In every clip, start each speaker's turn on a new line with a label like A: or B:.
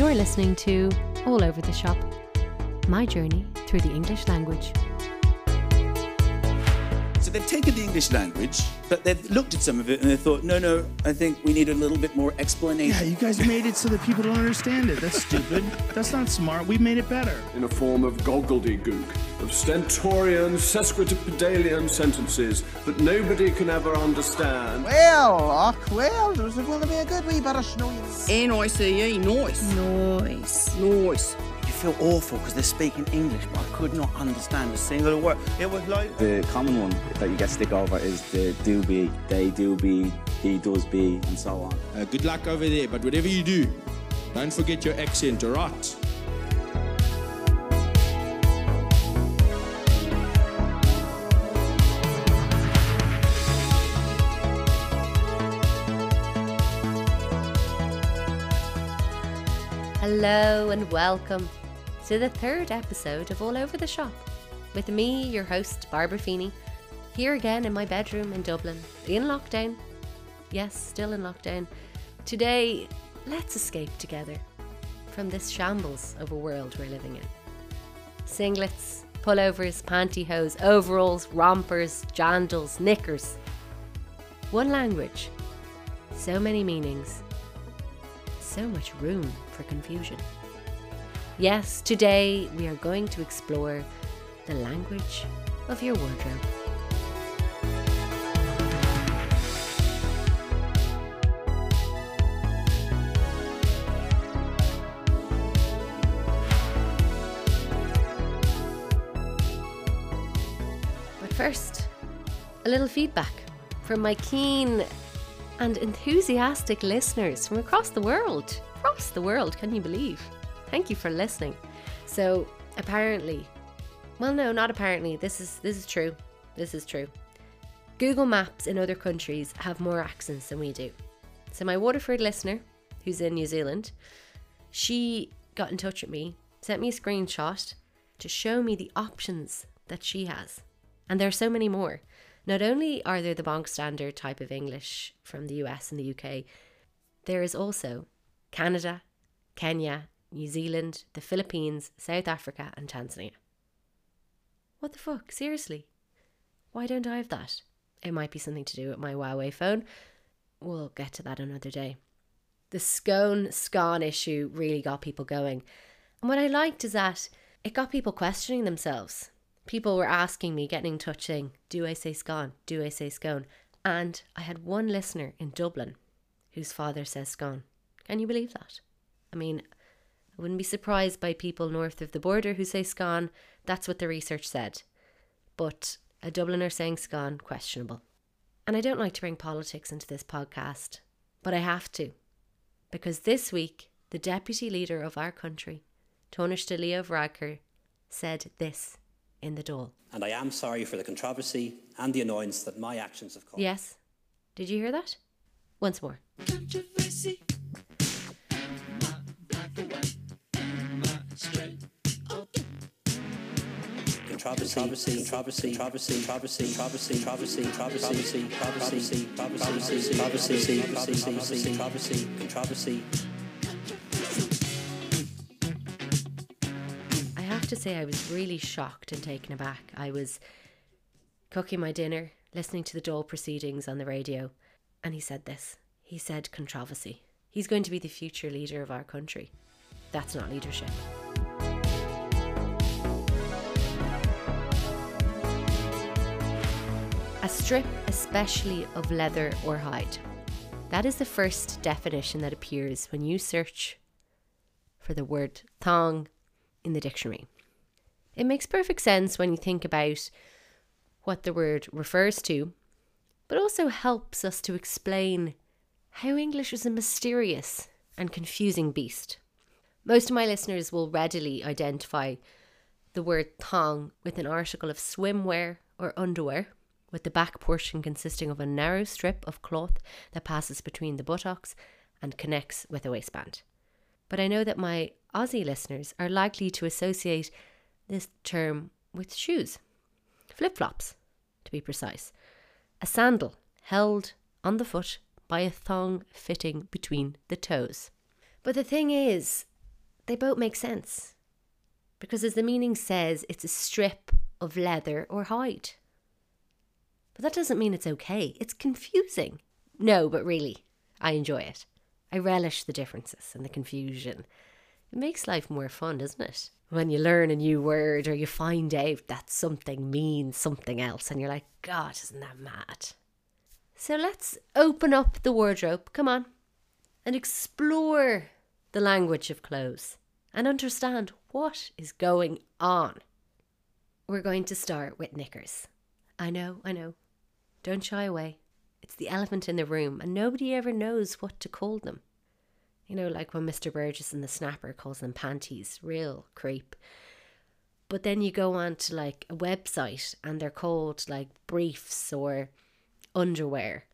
A: You're listening to All Over the Shop, my journey through the English language.
B: So they've taken the English language, but they've looked at some of it and they thought, no, no, I think we need a little bit more explanation.
C: Yeah, you guys made it so that people don't understand it. That's stupid. That's not smart. We've made it better.
D: in a form of gobbledygook, of stentorian, sesquipedalian sentences that nobody can ever understand.
E: Well, och, well, there's going to be a good wee bit of snow.
F: N-I-C-E, nice. Nice. Nice.
B: You feel awful because they're speaking English, but I could not understand a single word. It was like
G: The common one that you get stick over is the do be, they do be, he does be, and so on.
H: Uh, good luck over there, but whatever you do, don't forget your accent, alright?
A: Hello and welcome to the third episode of All Over the Shop with me, your host, Barbara Feeney, here again in my bedroom in Dublin, in lockdown. Yes, still in lockdown. Today, let's escape together from this shambles of a world we're living in. Singlets, pullovers, pantyhose, overalls, rompers, jandals, knickers. One language, so many meanings, so much room for confusion. Yes, today we are going to explore the language of your wardrobe. But first, a little feedback from my keen and enthusiastic listeners from across the world. Across the world, can you believe? Thank you for listening. So, apparently, well no, not apparently. This is this is true. This is true. Google Maps in other countries have more accents than we do. So my Waterford listener, who's in New Zealand, she got in touch with me, sent me a screenshot to show me the options that she has. And there are so many more. Not only are there the bonk standard type of English from the US and the UK, there is also Canada, Kenya, New Zealand, the Philippines, South Africa, and Tanzania. What the fuck? Seriously? Why don't I have that? It might be something to do with my Huawei phone. We'll get to that another day. The scone scone issue really got people going. And what I liked is that it got people questioning themselves. People were asking me, getting in touch, saying, Do I say scone? Do I say scone? And I had one listener in Dublin whose father says scone. Can you believe that? I mean, I wouldn't be surprised by people north of the border who say scone. That's what the research said. But a Dubliner saying scone, questionable. And I don't like to bring politics into this podcast, but I have to. Because this week, the deputy leader of our country, Tánaiste Leo Varadkar, said this in the Dáil.
I: and I am sorry for the controversy and the annoyance that my actions have caused.
A: Yes? Did you hear that? Once more.
I: Controversy, controversy, controversy, controversy, controversy, controversy, controversy, controversy, controversy, controversy, controversy, controversy, controversy.
A: I have to say, I was really shocked and taken aback. I was cooking my dinner, listening to the Dáil proceedings on the radio, and he said this. He said controversy. He's going to be the future leader of our country. That's not leadership. A strip, especially of leather or hide. That is the first definition that appears when you search for the word thong in the dictionary. It makes perfect sense when you think about what the word refers to, but also helps us to explain how English is a mysterious and confusing beast. Most of my listeners will readily identify the word thong with an article of swimwear or underwear, with the back portion consisting of a narrow strip of cloth that passes between the buttocks and connects with a waistband. But I know that my Aussie listeners are likely to associate this term with shoes, flip flops, to be precise. A sandal held on the foot by a thong fitting between the toes. But the thing is, they both make sense. Because as the meaning says, it's a strip of leather or hide. But that doesn't mean it's okay. It's confusing. No, but really, I enjoy it. I relish the differences and the confusion. It makes life more fun, doesn't it? When you learn a new word or you find out that something means something else and you're like, God, isn't that mad? So let's open up the wardrobe, come on, and explore the language of clothes and understand what is going on. We're going to start with knickers. I know, I know. Don't shy away. It's the elephant in the room, and nobody ever knows what to call them. You know, like when Mr. Burgess and the Snapper calls them panties, real creep. But then you go on to like a website and they're called like briefs or underwear.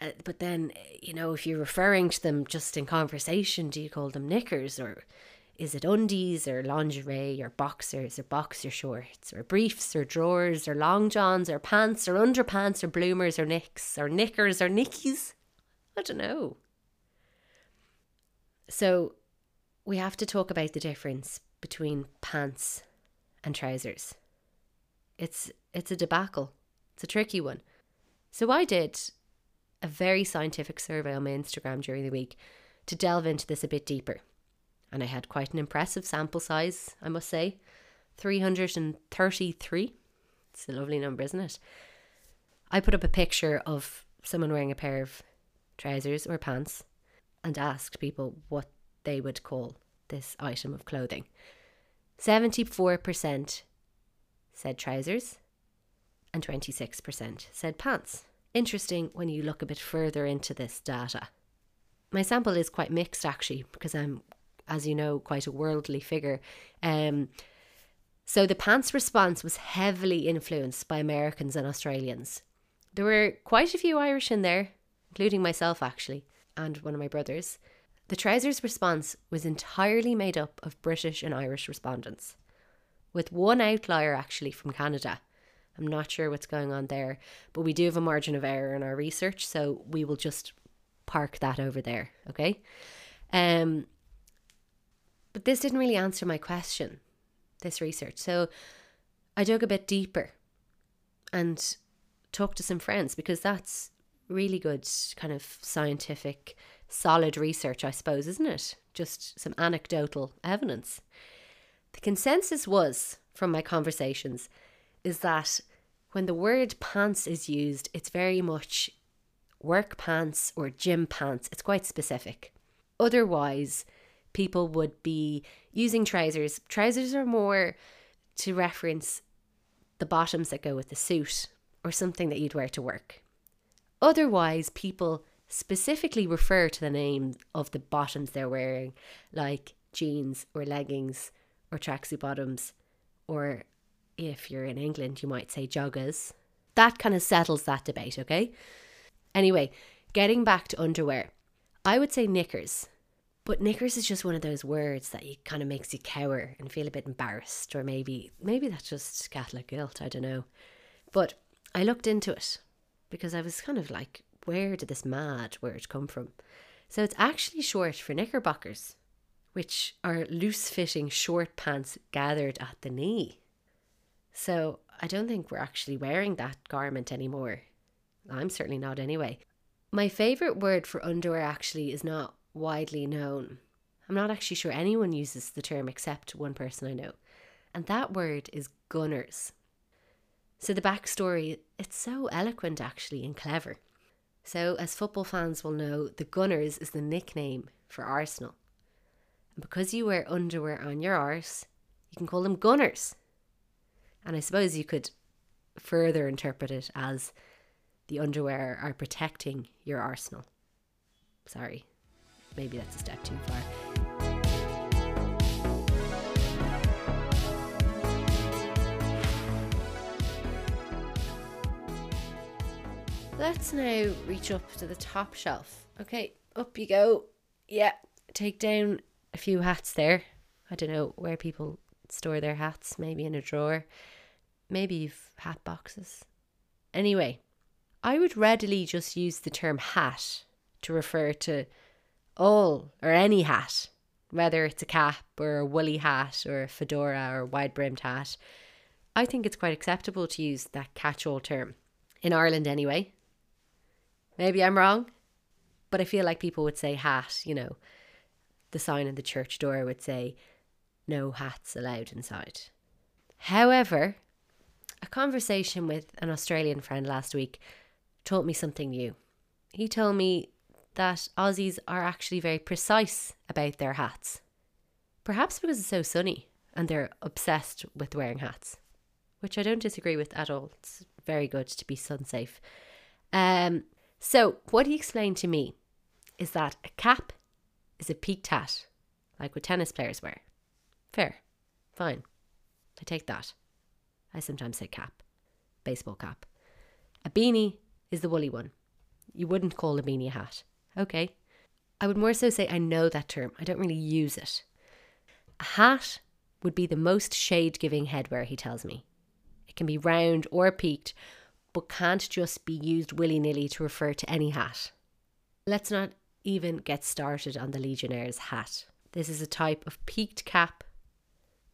A: Uh, but then, you know, if you're referring to them just in conversation, do you call them knickers or is it undies or lingerie or boxers or boxer shorts or briefs or drawers or long johns or pants or underpants or bloomers or nicks or knickers or nickies? I don't know. So we have to talk about the difference between pants and trousers. It's it's a debacle. It's a tricky one. So I did a very scientific survey on my Instagram during the week to delve into this a bit deeper. And I had quite an impressive sample size, I must say. 333. It's a lovely number, isn't it? I put up a picture of someone wearing a pair of trousers or pants and asked people what they would call this item of clothing. 74% said trousers and 26% said pants. Interesting when you look a bit further into this data. My sample is quite mixed actually because I'm, as you know, quite a worldly figure. Um, so the pants response was heavily influenced by Americans and Australians. There were quite a few Irish in there, including myself actually and one of my brothers, the trousers response was entirely made up of British and Irish respondents, with one outlier actually from Canada. I'm not sure what's going on there, but we do have a margin of error in our research, so we will just park that over there, okay? Um, but this didn't really answer my question, this research. So I dug a bit deeper and talked to some friends because that's really good kind of scientific, solid research, I suppose, isn't it? Just some anecdotal evidence. The consensus was, from my conversations, is that when the word pants is used, it's very much work pants or gym pants. It's quite specific. Otherwise, people would be using trousers. Trousers are more to reference the bottoms that go with the suit or something that you'd wear to work. Otherwise, people specifically refer to the name of the bottoms they're wearing, like jeans or leggings or tracksuit bottoms, or if you're in England, you might say joggers. That kind of settles that debate, okay? Anyway, getting back to underwear, I would say knickers. But knickers is just one of those words that you kind of makes you cower and feel a bit embarrassed, or maybe maybe that's just Catholic guilt. I don't know. But I looked into it because I was kind of like, where did this mad word come from? So it's actually short for knickerbockers, which are loose fitting short pants gathered at the knee. So I don't think we're actually wearing that garment anymore. I'm certainly not anyway. My favourite word for underwear actually is not widely known. I'm not actually sure anyone uses the term except one person I know. And that word is gunners. So the backstory, it's so eloquent actually and clever. So, as football fans will know, the Gunners is the nickname for Arsenal. And because you wear underwear on your arse, you can call them Gunners. And I suppose you could further interpret it as the underwear are protecting your arsenal. Sorry, maybe that's a step too far. Let's now reach up to the top shelf. Okay, up you go. Yeah, take down a few hats there. I don't know where people store their hats, maybe in a drawer. Maybe you've hat boxes. Anyway, I would readily just use the term hat to refer to all or any hat whether it's a cap or a woolly hat or a fedora or wide brimmed hat. I think it's quite acceptable to use that catch all term. In Ireland, anyway. Maybe I'm wrong, but I feel like people would say hat, you know. The sign on the church door would say, no hats allowed inside. However, a conversation with an Australian friend last week taught me something new. He told me that Aussies are actually very precise about their hats. Perhaps because it's so sunny and they're obsessed with wearing hats, which I don't disagree with at all. It's very good to be sun safe. Um, so, what he explained to me is that a cap is a peaked hat, like what tennis players wear. Fair. Fine. I take that. I sometimes say cap. Baseball cap. A beanie is the woolly one. You wouldn't call a beanie a hat. Okay. I would more so say I know that term. I don't really use it. A hat would be the most shade giving headwear, he tells me. It can be round or peaked, but can't just be used willy nilly to refer to any hat. Let's not even get started on the Legionnaire's hat. This is a type of peaked cap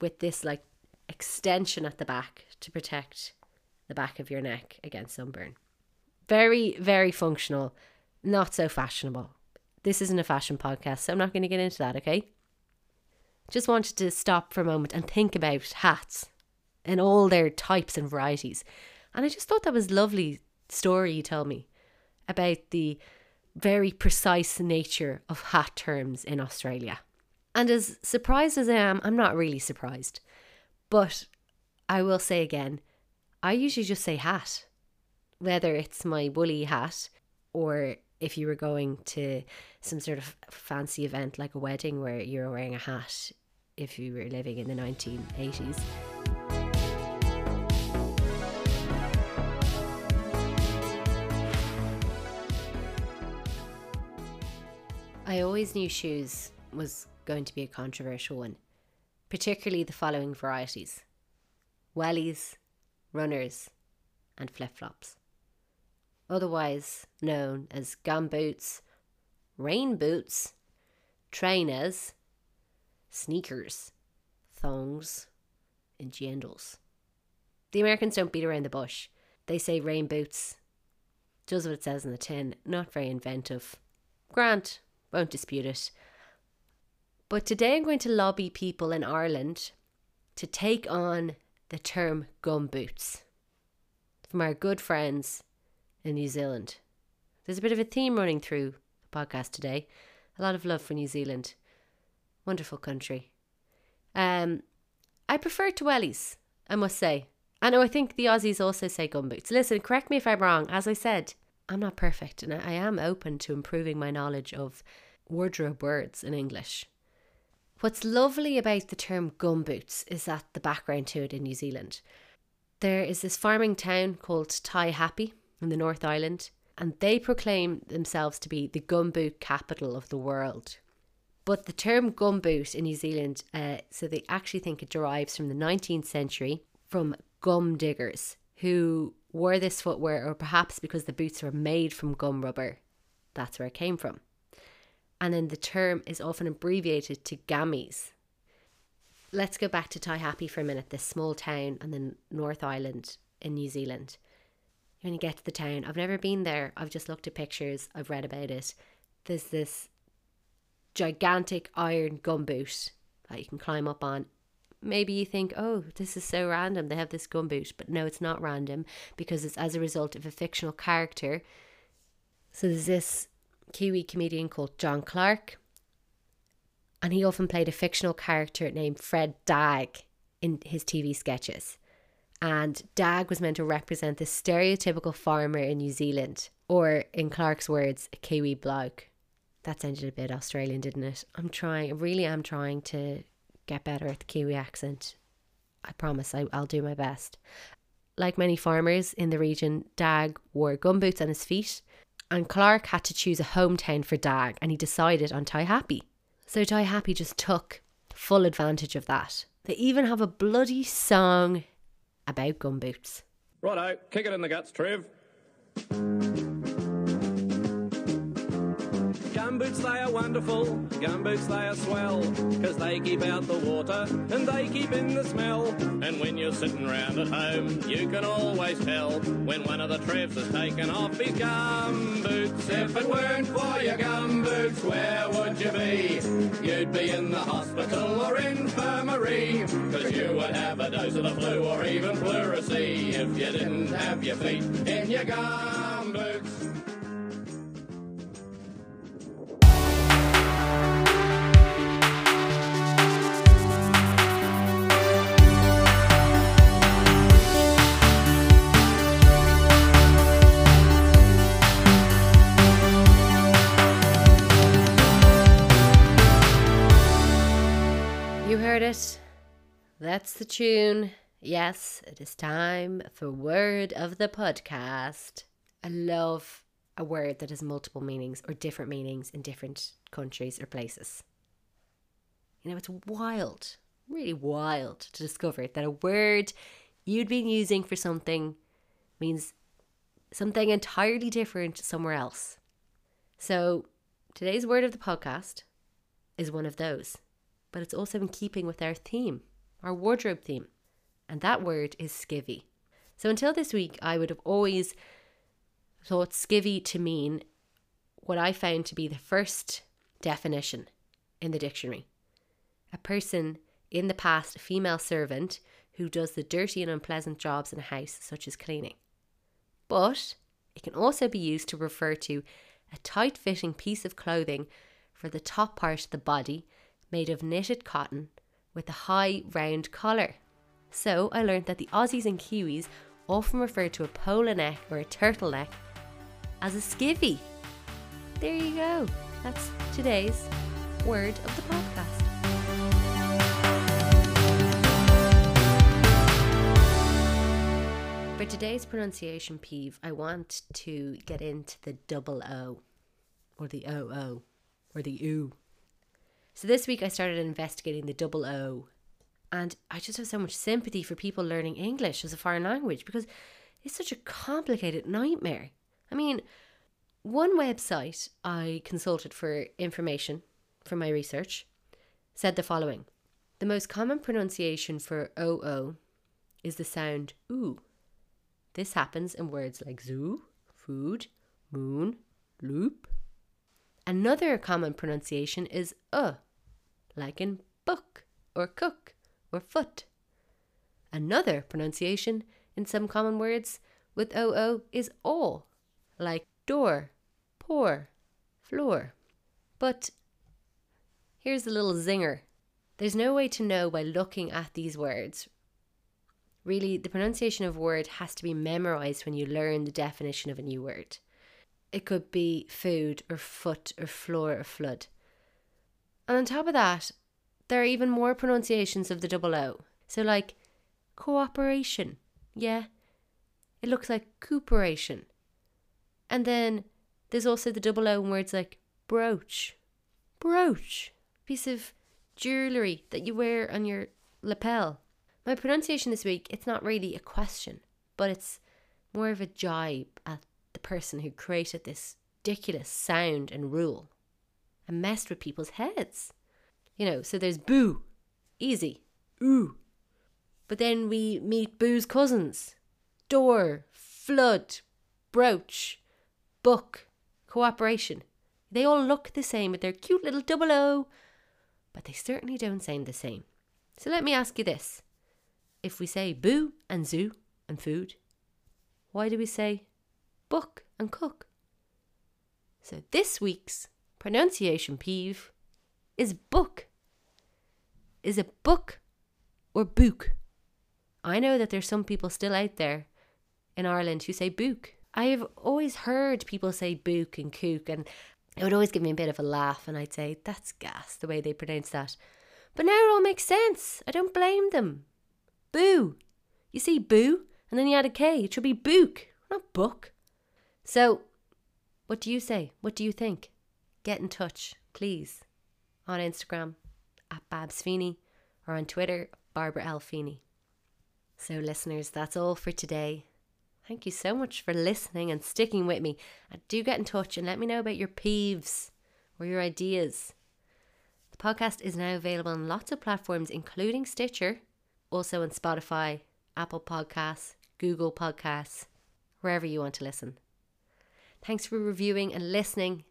A: with this like extension at the back to protect the back of your neck against sunburn. Very, very functional, not so fashionable. This isn't a fashion podcast, so I'm not going to get into that, okay? Just wanted to stop for a moment and think about hats and all their types and varieties. And I just thought that was lovely story you told me about the very precise nature of hat terms in Australia. And as surprised as I am, I'm not really surprised. But I will say again, I usually just say hat, whether it's my woolly hat or if you were going to some sort of fancy event like a wedding where you're wearing a hat if you were living in the 1980s. I always knew shoes was going to be a controversial one, particularly the following varieties wellies, runners, and flip flops. Otherwise known as gum boots, rain boots, trainers, sneakers, thongs, and jandals. The Americans don't beat around the bush. They say rain boots. Does what it says in the tin. Not very inventive. Grant, won't dispute it. But today I'm going to lobby people in Ireland to take on the term gum boots from our good friends in New Zealand. There's a bit of a theme running through the podcast today. A lot of love for New Zealand. Wonderful country. Um, I prefer to wellies, I must say. I know I think the Aussies also say gumboots. Listen, correct me if I'm wrong. As I said, I'm not perfect and I am open to improving my knowledge of wardrobe words in English. What's lovely about the term gumboots is that the background to it in New Zealand. There is this farming town called Taihape in the North Island, and they proclaim themselves to be the gumboot capital of the world. But the term gumboot in New Zealand, uh, so they actually think it derives from the 19th century from gum diggers who wore this footwear, or perhaps because the boots were made from gum rubber. That's where it came from and then the term is often abbreviated to gammies. Let's go back to Taihape for a minute, this small town on the North Island in New Zealand. When you get to the town, I've never been there, I've just looked at pictures, I've read about it. There's this gigantic iron gumboot that you can climb up on. Maybe you think, oh, this is so random, they have this gumboot. But no, it's not random because it's as a result of a fictional character. So there's this Kiwi comedian called John Clarke. And he often played a fictional character named Fred Dagg in his TV sketches. And Dagg was meant to represent the stereotypical farmer in New Zealand, or in Clarke's words, a Kiwi bloke. That sounded a bit Australian, didn't it? I'm trying, I really am trying to get better at the Kiwi accent. I promise I, I'll do my best. Like many farmers in the region, Dagg wore gumboots on his feet and Clarke had to choose a hometown for Dagg, and he decided on Taihape. So Taihape just took full advantage of that. They even have a bloody song about gumboots.
D: Righto, kick it in the guts, Trev. Gumboots
J: they are wonderful. Gumboots, they are swell. Cause they keep out the water and they keep in the smell. And when you're sitting round at home, you can always tell when one of the Trevs has taken off his gumboots. If it weren't for your gumboots, where would you be? You'd be in the hospital or infirmary. Cause you would have a dose of the flu or even pleurisy if you didn't have your feet in your gumboots.
A: It. That's the tune. Yes, it is time for word of the podcast. I love a word that has multiple meanings or different meanings in different countries or places. You know, it's wild, really wild to discover that a word you'd been using for something means something entirely different somewhere else. So, today's word of the podcast is one of those, but it's also in keeping with our theme, our wardrobe theme, and that word is skivvy. So, until this week, I would have always thought skivvy to mean what I found to be the first definition in the dictionary a person in the past, a female servant who does the dirty and unpleasant jobs in a house, such as cleaning. But it can also be used to refer to a tight fitting piece of clothing for the top part of the body made of knitted cotton with a high round collar. So I learned that the Aussies and Kiwis often refer to a polo neck or a turtleneck as a skivvy. There you go. That's today's word of the podcast. For today's pronunciation peeve, I want to get into the double O, or the OO, or the OO. So this week I started investigating the double O, and I just have so much sympathy for people learning English as a foreign language because it's such a complicated nightmare. I mean, one website I consulted for information for my research said the following The most common pronunciation for OO is the sound OO. This happens in words like zoo, food, moon, loop. Another common pronunciation is uh, like in book or cook or foot. Another pronunciation in some common words with oo is all, like door, pour, floor. But here's a little zinger. There's no way to know by looking at these words Really, the pronunciation of a word has to be memorized when you learn the definition of a new word. It could be food or foot or floor or flood. And on top of that, there are even more pronunciations of the double O. So, like cooperation, yeah, it looks like cooperation. And then there's also the double O in words like brooch, brooch, piece of jewellery that you wear on your lapel. My pronunciation this week, it's not really a question, but it's more of a jibe at the person who created this ridiculous sound and rule and messed with people's heads. You know, so there's boo, easy, ooh. But then we meet boo's cousins door, flood, brooch, book, cooperation. They all look the same with their cute little double O, but they certainly don't sound the same. So let me ask you this if we say boo and zoo and food, why do we say book and cook? So this week's pronunciation peeve is book. Is it book or book? I know that there's some people still out there in Ireland who say book. I have always heard people say book and cook, and it would always give me a bit of a laugh, and I'd say, that's gas, the way they pronounce that. But now it all makes sense. I don't blame them. Boo. You see boo, and then you add a K. It should be book, not book. So, what do you say? What do you think? Get in touch, please, on Instagram at Babs Feeney or on Twitter, Barbara L. Feeney. So, listeners, that's all for today. Thank you so much for listening and sticking with me. And do get in touch and let me know about your peeves or your ideas. The podcast is now available on lots of platforms, including Stitcher, also on Spotify, Apple Podcasts, Google Podcasts, wherever you want to listen. Thanks for reviewing and listening.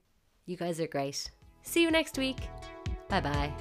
A: You guys are great. See you next week. Bye bye.